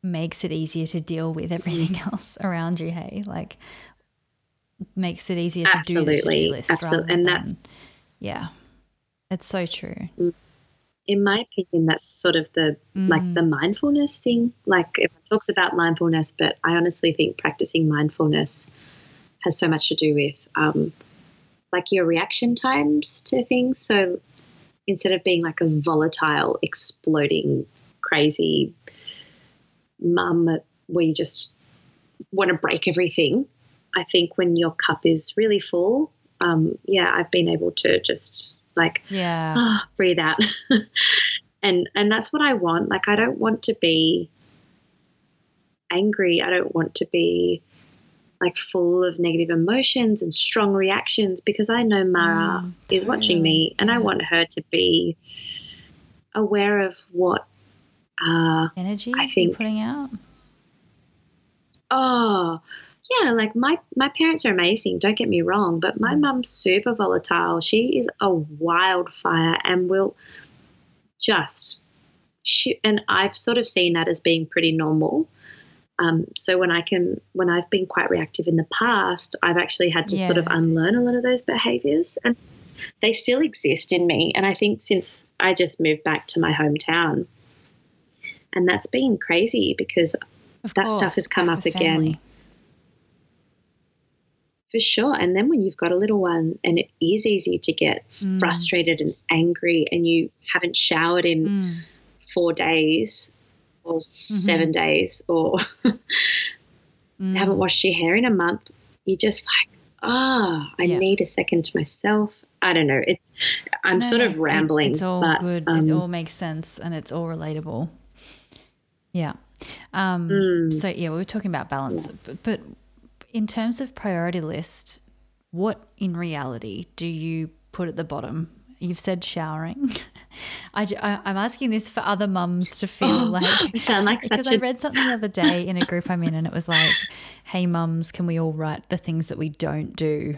makes it easier to deal with everything [laughs] else around you. Hey, like makes it easier to do the to-do list. absolutely, and than- that's yeah, it's so true. in my opinion, that's sort of the like Mm. the mindfulness thing. Like everyone talks about mindfulness, but I honestly think practicing mindfulness has so much to do with um, like your reaction times to things. So instead of being like a volatile, exploding, crazy mum where you just want to break everything, I think when your cup is really full, um, yeah, I've been able to just like Yeah, ah, breathe out. [laughs] and and that's what I want. Like I don't want to be angry. I don't want to be like full of negative emotions and strong reactions because I know Mara Mm, is watching me and I want her to be aware of what uh energy I you're think- putting out. oh yeah like my my parents are amazing don't get me wrong but my Mm. mum's super volatile she is a wildfire and will just shoot and i've sort of seen that as being pretty normal um, so when i can when i've been quite reactive in the past i've actually had to sort of unlearn a lot of those behaviors and they still exist in me and i think since i just moved back to my hometown and that's been crazy because Of That stuff has come up again. family. For sure. And then when you've got a little one and it is easy to get Mm. frustrated and angry and you haven't showered in Mm. four days or 7 days or [laughs] Mm. haven't washed your hair in a month, you're just like, ah, I Yeah. need a second to myself. I don't know. It's I'm No, sort of it- rambling. it's all but, good. um, it all makes sense and it's all relatable. Yeah. Um, Mm. So yeah, we were talking about balance, but, but in terms of priority list, what in reality do you put at the bottom? You've said showering. [laughs] I, am asking this for other mums to feel Oh, like [laughs] like because I read something the other day in a group I'm in, and it was like, "Hey, mums, can we all write the things that we don't do?"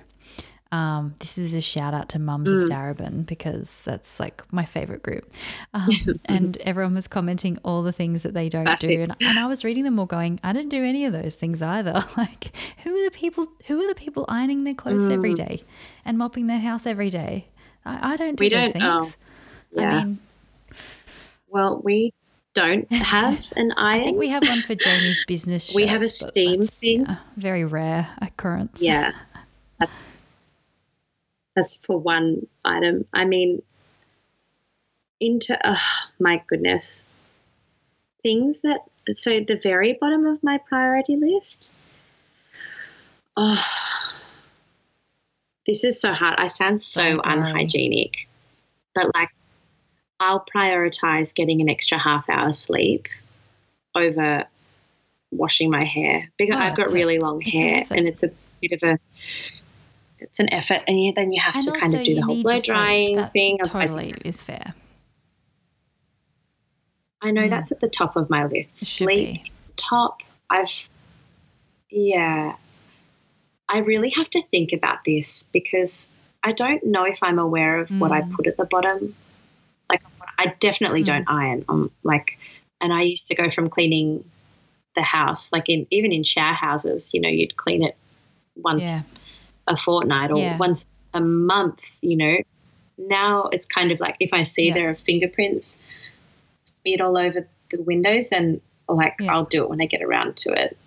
Um, this is a shout out to Mums Mm. of Darebin because that's like my favorite group, [laughs] um, and everyone was commenting all the things that they don't do, and, and I was reading them all, going, "I didn't do any of those things either." [laughs] like, who are the people? Who are the people ironing their clothes every day and mopping their house every day? I, I don't do We those don't- oh, things. yeah. I mean, well, we don't [laughs] have an iron. I think we have one for Jamie's business. Shirts, We have a steam thing. yeah, very rare occurrence. Yeah, that's that's for one item. I mean, into oh my goodness, things that so at the very bottom of my priority list. Oh, this is so hard. I sound so Don't unhygienic, but like, I'll prioritize getting an extra half hour sleep over washing my hair because Oh, I've got it's a- really long hair and it's a bit of a it's an effort and you, then you have And to kind of do the whole blow drying That thing. Totally is fair. I know Mm. that's at the top of my list. Sleep is the top. I've yeah. I really have to think about this because I don't know if I'm aware of what I Mm. put at the bottom. Like I definitely Mm. don't iron. Um, like, and I used to go from cleaning the house, like in even in shower houses, you know, you'd clean it once Yeah. A fortnight or Yeah. once a month. You know, now it's kind of like if I see Yeah. there are fingerprints smeared all over the windows, and like Yeah. I'll do it when I get around to it.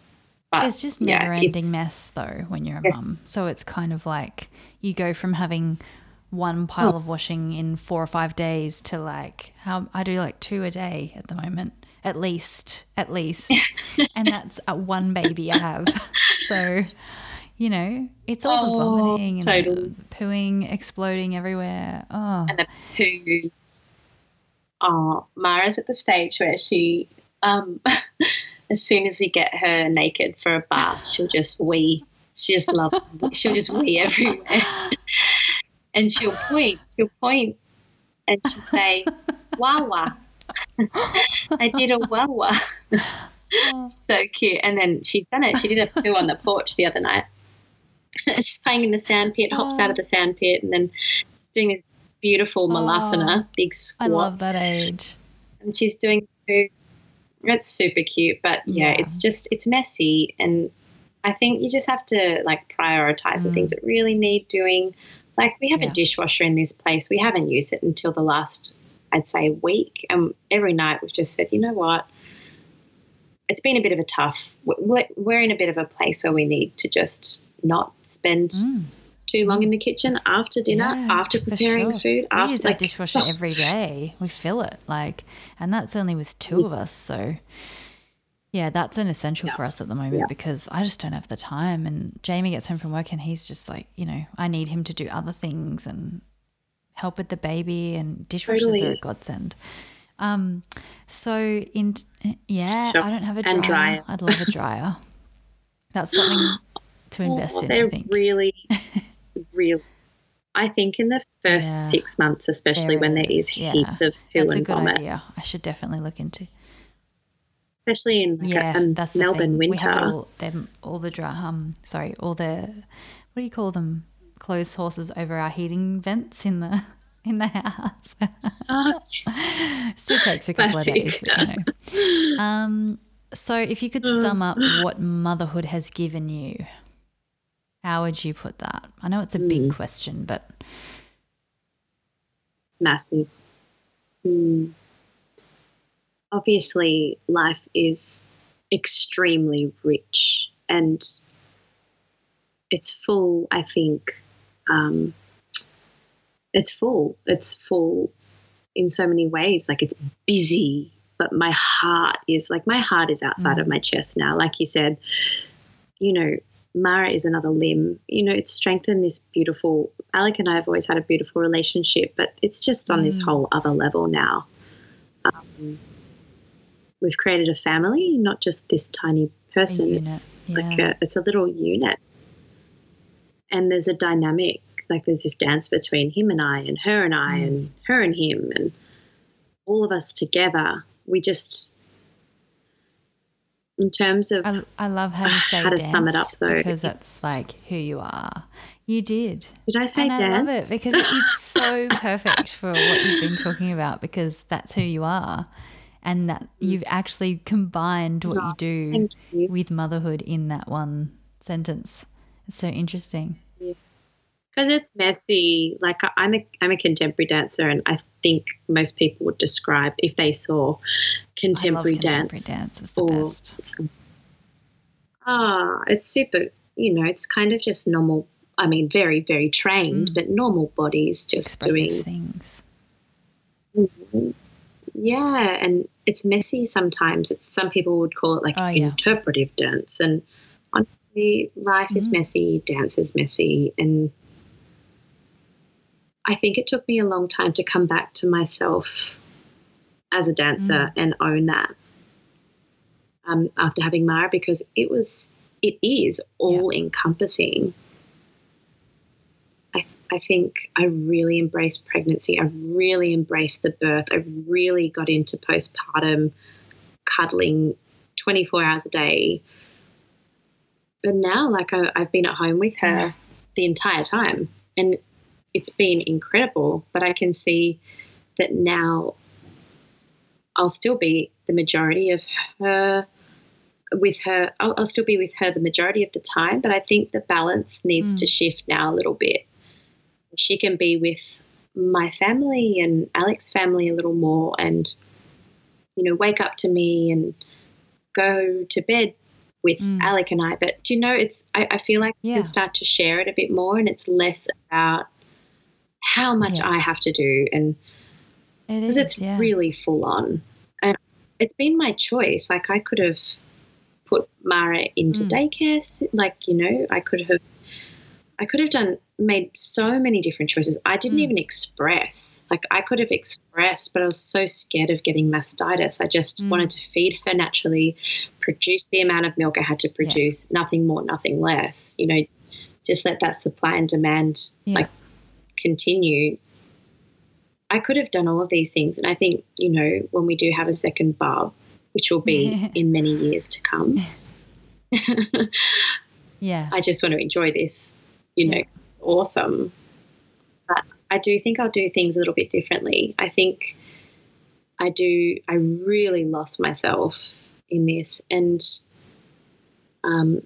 But It's just never ending mess though when you're a mum. So it's kind of like you go from having one pile Oh. of washing in four or five days to like how I do like two a day at the moment, at least, at least, [laughs] and that's uh, one baby I have. [laughs] So, you know, it's all the Oh, vomiting and totally. the pooing exploding everywhere. Oh, and the poos. Oh, Mara's at the stage where she, um, [laughs] as soon as we get her naked for a bath, she'll just wee. She just love. She'll just wee [laughs] everywhere, and she'll point. She'll point, and she'll say, "Wawa." [laughs] I did a wawa. Oh. so cute. And then she's done it. She did a poo on the porch the other night. [laughs] she's playing in the sand pit, hops out of the sand pit, and then she's doing this beautiful Malasana, big squat. I love that age. and she's doing it's super cute but yeah, Yeah. it's just it's messy and i think you just have to like prioritize the Mm. things that really need doing like we have Yeah. a dishwasher in this place we haven't used it until the last i'd say week and every night we've just said you know what it's been a bit of a tough we're in a bit of a place where we need to just not spend Mm. too long in the kitchen after dinner Yeah, after preparing sure. food We use like, our dishwasher [laughs] every day. We fill it like, and that's only with two of us. So, yeah, that's an essential for us at the moment Yeah. because I just don't have the time. And Jamie gets home from work and he's just like, you know, I need him to do other things and help with the baby, and dishwashers are a godsend. Um, so in yeah, Sure. I don't have a dryer. I'd love a dryer. [laughs] That's something to invest Oh, in. They're I think. really, [laughs] really. I think in the first Yeah. six months, especially There when there is, yeah. heaps of poo That's a and good vomit, idea. I should definitely look into. especially in like Yeah, a, a that's Melbourne thing. We have winter. all, them, all the dry, um, sorry, all the, what do you call them? Clothes horses over our heating vents in the [laughs] in the house. Oh, [laughs] Still takes a couple of days, but you know. Um, so if you could sum up [sighs] what motherhood has given you, how would you put that? I know it's a big Mm. question, but it's massive. Hmm. Obviously, life is extremely rich and it's full, I think. Um, it's full. It's full in so many ways. Like it's busy, but my heart is like my heart is outside of my chest now. Like you said, you know, Mara is another limb. You know, it's strengthened this beautiful. Alec and I have always had a beautiful relationship, but it's just on this Mm. whole other level now. Um, we've created a family, not just this tiny person. It's like a, it's a little unit, and there's a dynamic. Like there's this dance between him and I, and her and I, Mm. and her and him, and all of us together. We just, in terms of I, I love how you say How to dance sum it up, though, because that's like who you are. You did. Did I say and dance? I love it because it- it's so perfect for what you've been talking about because that's who you are. And that you've actually combined what you do Mm. You. with motherhood in that one sentence. It's so interesting. Because it's messy. Like I'm a I'm a contemporary dancer, and I think most people would describe if they saw contemporary, contemporary dance. dance. It's the or- best. Ah, it's super. You know, it's kind of just normal. I mean, very very trained, but normal bodies just Mm. Expressive doing. things. Yeah, and it's messy sometimes. It's some people would call it like Oh, yeah. interpretive dance, and honestly, life is Mm. messy, dance is messy, and I think it took me a long time to come back to myself as a dancer Mm. and own that. Um, after having Mara, because it was, it is all encompassing. I, I think I really embraced pregnancy. I really embraced the birth. I really got into postpartum cuddling 24 hours a day. And now, like, I, I've been at home with her the entire time, and it's been incredible. But I can see that now I'll still be the majority of her with her I'll, I'll still be with her the majority of the time but i think the balance needs Mm. to shift now a little bit she can be with my family and Alec's family a little more and you know wake up to me and go to bed with Mm. Alec and I but do you know it's I, I feel like we Yeah. can start to share it a bit more and it's less about how much Yeah. I have to do and because is. it's yeah. really full on. And it's been my choice. Like I could have put Mara into Mm. daycare. Like you know, I could have, I could have done made so many different choices. I didn't Mm. even express. Like I could have expressed, but I was so scared of getting mastitis. I just Mm. wanted to feed her naturally, produce the amount of milk I had to produce, nothing more, nothing less. You know, just let that supply and demand Yeah. like continue. I could have done all of these things. And I think, you know, when we do have a second bub, which will be [laughs] in many years to come, [laughs] yeah. I just want to enjoy this. you know, Yeah. it's awesome. But I do think I'll do things a little bit differently. I think I do, I really lost myself in this. And um,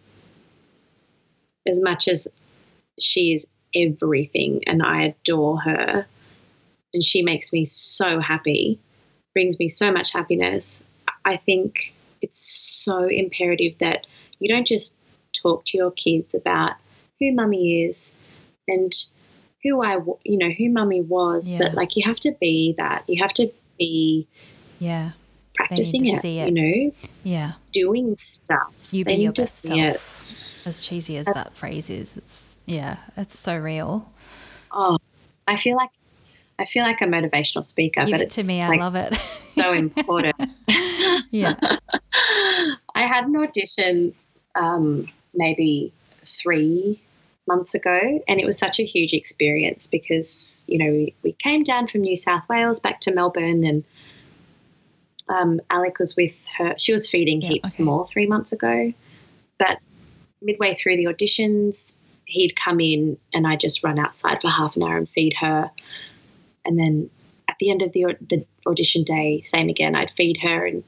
as much as she is everything and I adore her, and she makes me so happy, brings me so much happiness, I think it's so imperative that you don't just talk to your kids about who mummy is and who I, you know, who mummy was, Yeah. but like you have to be that. You have to be Yeah. practicing it, see you know, Yeah. doing stuff. You They be your need to best see it. As cheesy as That's- that phrase is, it's yeah, it's so real. Oh, I feel like I feel like a motivational speaker, Give but it to me. I like love it. so [laughs] important. yeah. [laughs] I had an audition um, maybe three months ago, and it was such a huge experience because you know we, we came down from New South Wales back to Melbourne, and um, Alec was with her. She was feeding Yeah, heaps okay. more three months ago, but midway through the auditions, he'd come in, and I'd just run outside for half an hour and feed her, and then at the end of the the audition day, same again. I'd feed her, and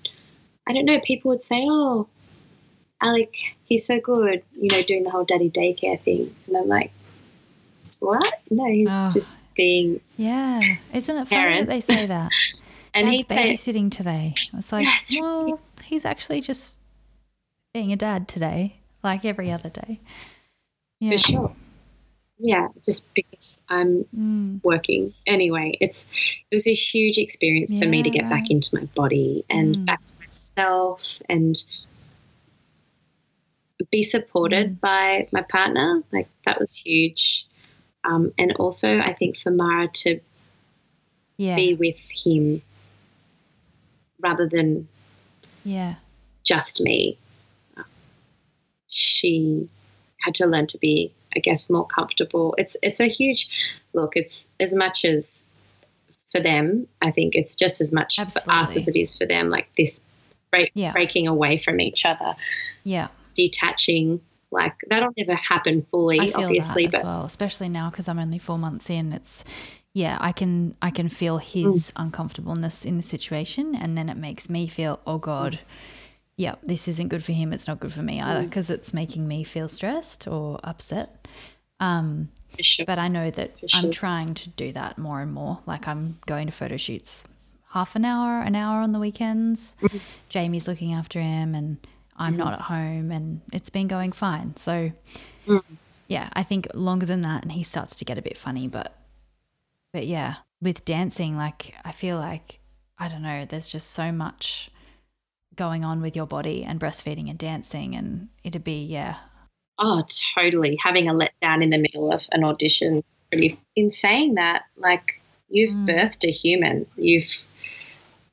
I don't know. People would say, "Oh, Alec, he's so good," you know, doing the whole daddy daycare thing, and I'm like, "What? No, he's Oh. just being." Yeah. Isn't it funny that they say that? [laughs] And Dad's say, babysitting today. It's like, Yeah, well, he's actually just being a dad today, like every other day. Yeah. "For sure." Yeah, just because I'm Mm, working anyway. It's it was a huge experience for me to Yeah, get back into my body and Mm. back to myself and be supported Mm. by my partner. Like that was huge. Um, and also, I think for Mara to yeah. be with him rather than yeah. just me. She had to learn to be, I guess, more comfortable. It's it's a huge look. It's as much as for them. I think it's just as much for us as it is for them. Like this break, Yeah. breaking away from each other, Yeah. detaching. Like that'll never happen fully, I feel obviously, but well, especially now because I'm only four months in. It's yeah, I can I can feel his Mm. uncomfortableness in the situation, and then it makes me feel, oh god, yeah, this isn't good for him. It's not good for me Mm. either because it's making me feel stressed or upset. Um, sure. but I know that For I'm trying to do that more and more. Like I'm going to photo shoots half an hour, an hour on the weekends. Mm-hmm. Jamie's looking after him, and I'm not at home, and it's been going fine. So, Mm. yeah, I think longer than that, and he starts to get a bit funny. But, but yeah, with dancing, like I feel like I don't know. There's just so much going on with your body and breastfeeding and dancing, and it'd be yeah, Oh, totally. Having a letdown in the middle of an audition's pretty. In saying that, like you've Mm. birthed a human. You've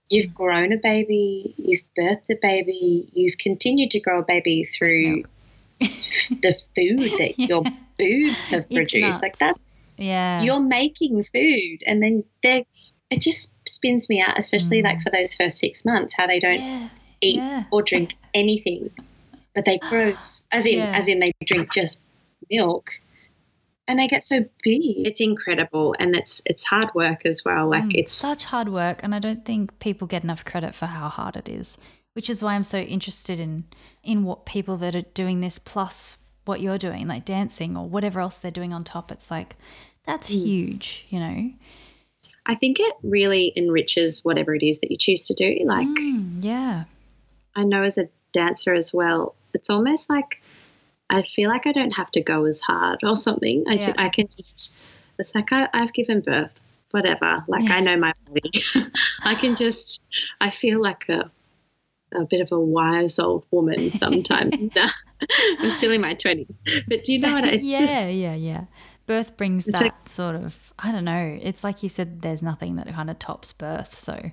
you've grown a baby. You've birthed a baby. You've continued to grow a baby through [laughs] the food that [laughs] your boobs have produced. Like that's yeah, you're making food, and then they're It just spins me out, especially like for those first six months, how they don't yeah, eat yeah. or drink [laughs] anything, but they grow as in Yeah. as in they drink just milk, and they get so big. It's incredible, and it's it's hard work as well. Like Mm, it's such hard work, and I don't think people get enough credit for how hard it is. Which is why I'm so interested in in what people that are doing this plus what you're doing, like dancing or whatever else they're doing on top. It's like that's Mm. huge, you know. I think it really enriches whatever it is that you choose to do. Like Mm, yeah, I know as a dancer as well, it's almost like I feel like I don't have to go as hard or something. I, Yeah. I can just, it's like I, I've given birth, whatever. Like I know my body. [laughs] I can just, I feel like a, a bit of a wise old woman [laughs] sometimes. [laughs] I'm still in my 20s. But do you know what? It's yeah, just, yeah, yeah. Birth brings that like- sort of. I don't know. It's like you said. There's nothing that kind of tops birth. So, Mm.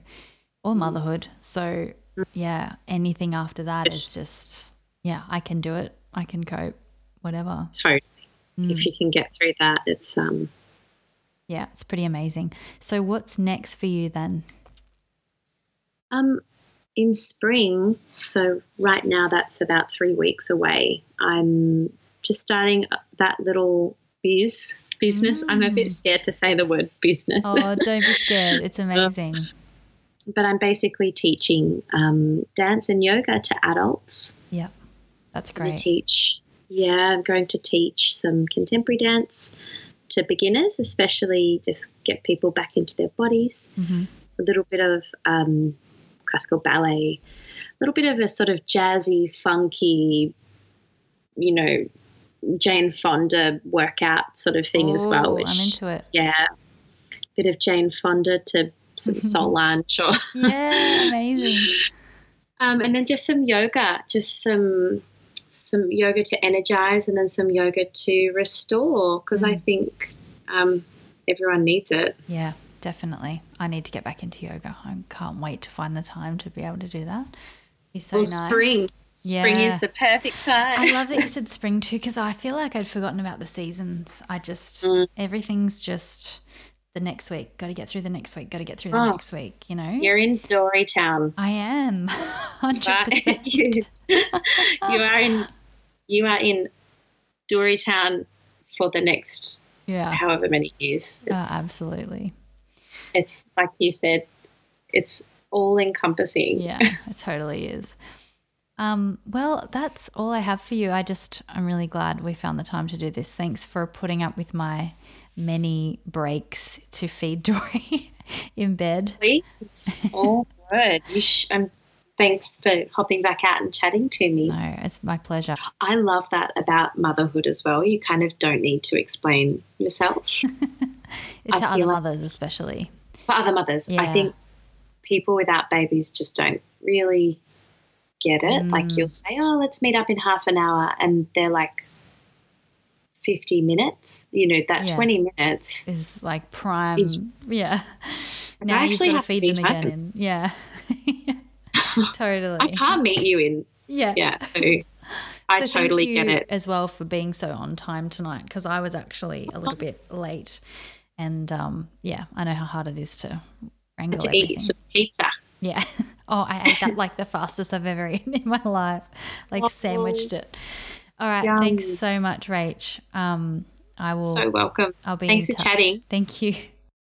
or motherhood. So, yeah. Anything after that is just. Yeah, I can do it. I can cope. Whatever. totally. Mm. If you can get through that, it's, um, Yeah, it's pretty amazing. So, what's next for you then? Um, in spring, so right now that's about three weeks away. I'm just starting that little biz business. I'm a bit Mm. scared to say the word business. Oh, don't be scared. [laughs] It's amazing. But I'm basically teaching um, dance and yoga to adults. Yeah, That's I great. teach, yeah, I'm going to teach some contemporary dance to beginners, especially just get people back into their bodies. hmm A little bit of um, classical ballet, a little bit of a sort of jazzy, funky, you know, Jane Fonda workout sort of thing as well. Oh, Which, I'm into it. yeah, bit of Jane Fonda to some soul lunch or Yeah, [laughs] amazing. Um, and then just some yoga, just some some yoga to energize, and then some yoga to restore. Because I Mm. think um, everyone needs it. Yeah, definitely. I need to get back into yoga. I can't wait to find the time to be able to do that. Be so well, nice. spring, spring Yeah. is the perfect time. I love that you [laughs] said spring too, because I feel like I'd forgotten about the seasons. I just Mm. everything's just the next week. Got to get through the next week. Got to get through the Oh. next week. You know, You're in Dory Town, I am [laughs] 100%. you, [laughs] you are in you are in Dory Town for the next Yeah, however many years. oh, absolutely. it's like you said, it's all encompassing. Yeah, it totally is. Um, well, that's all I have for you. I just, I'm really glad we found the time to do this. Thanks for putting up with my many breaks to feed [laughs] Dory in bed. It's all good. You sh- um, thanks for hopping back out and chatting to me. No, it's my pleasure. I love that about motherhood as well. You kind of don't need to explain yourself [laughs] It's to other like- mothers, especially. for other mothers. Yeah. I think people without babies just don't really get it. Like Mm. you'll say, "Oh, let's meet up in half an hour," and they're like fifty minutes. You know, that Yeah. twenty minutes. Is like prime. Is- yeah. I Now you've actually got to have to feed be them again. home. Yeah. [laughs] totally. I can't meet you in Yeah. yeah. So I So totally get it. as well for being so on time tonight because I was actually a little bit late, and um, yeah, I know how hard it is to wrangle To everything. eat some pizza. Yeah. [laughs] Oh, I ate that like the fastest I've ever [laughs] eaten in my life. Like Oh. sandwiched it. All right. Yum. Thanks so much, Rach. Um, I will. So welcome. I'll be. Thanks in for touch. chatting. Thank you.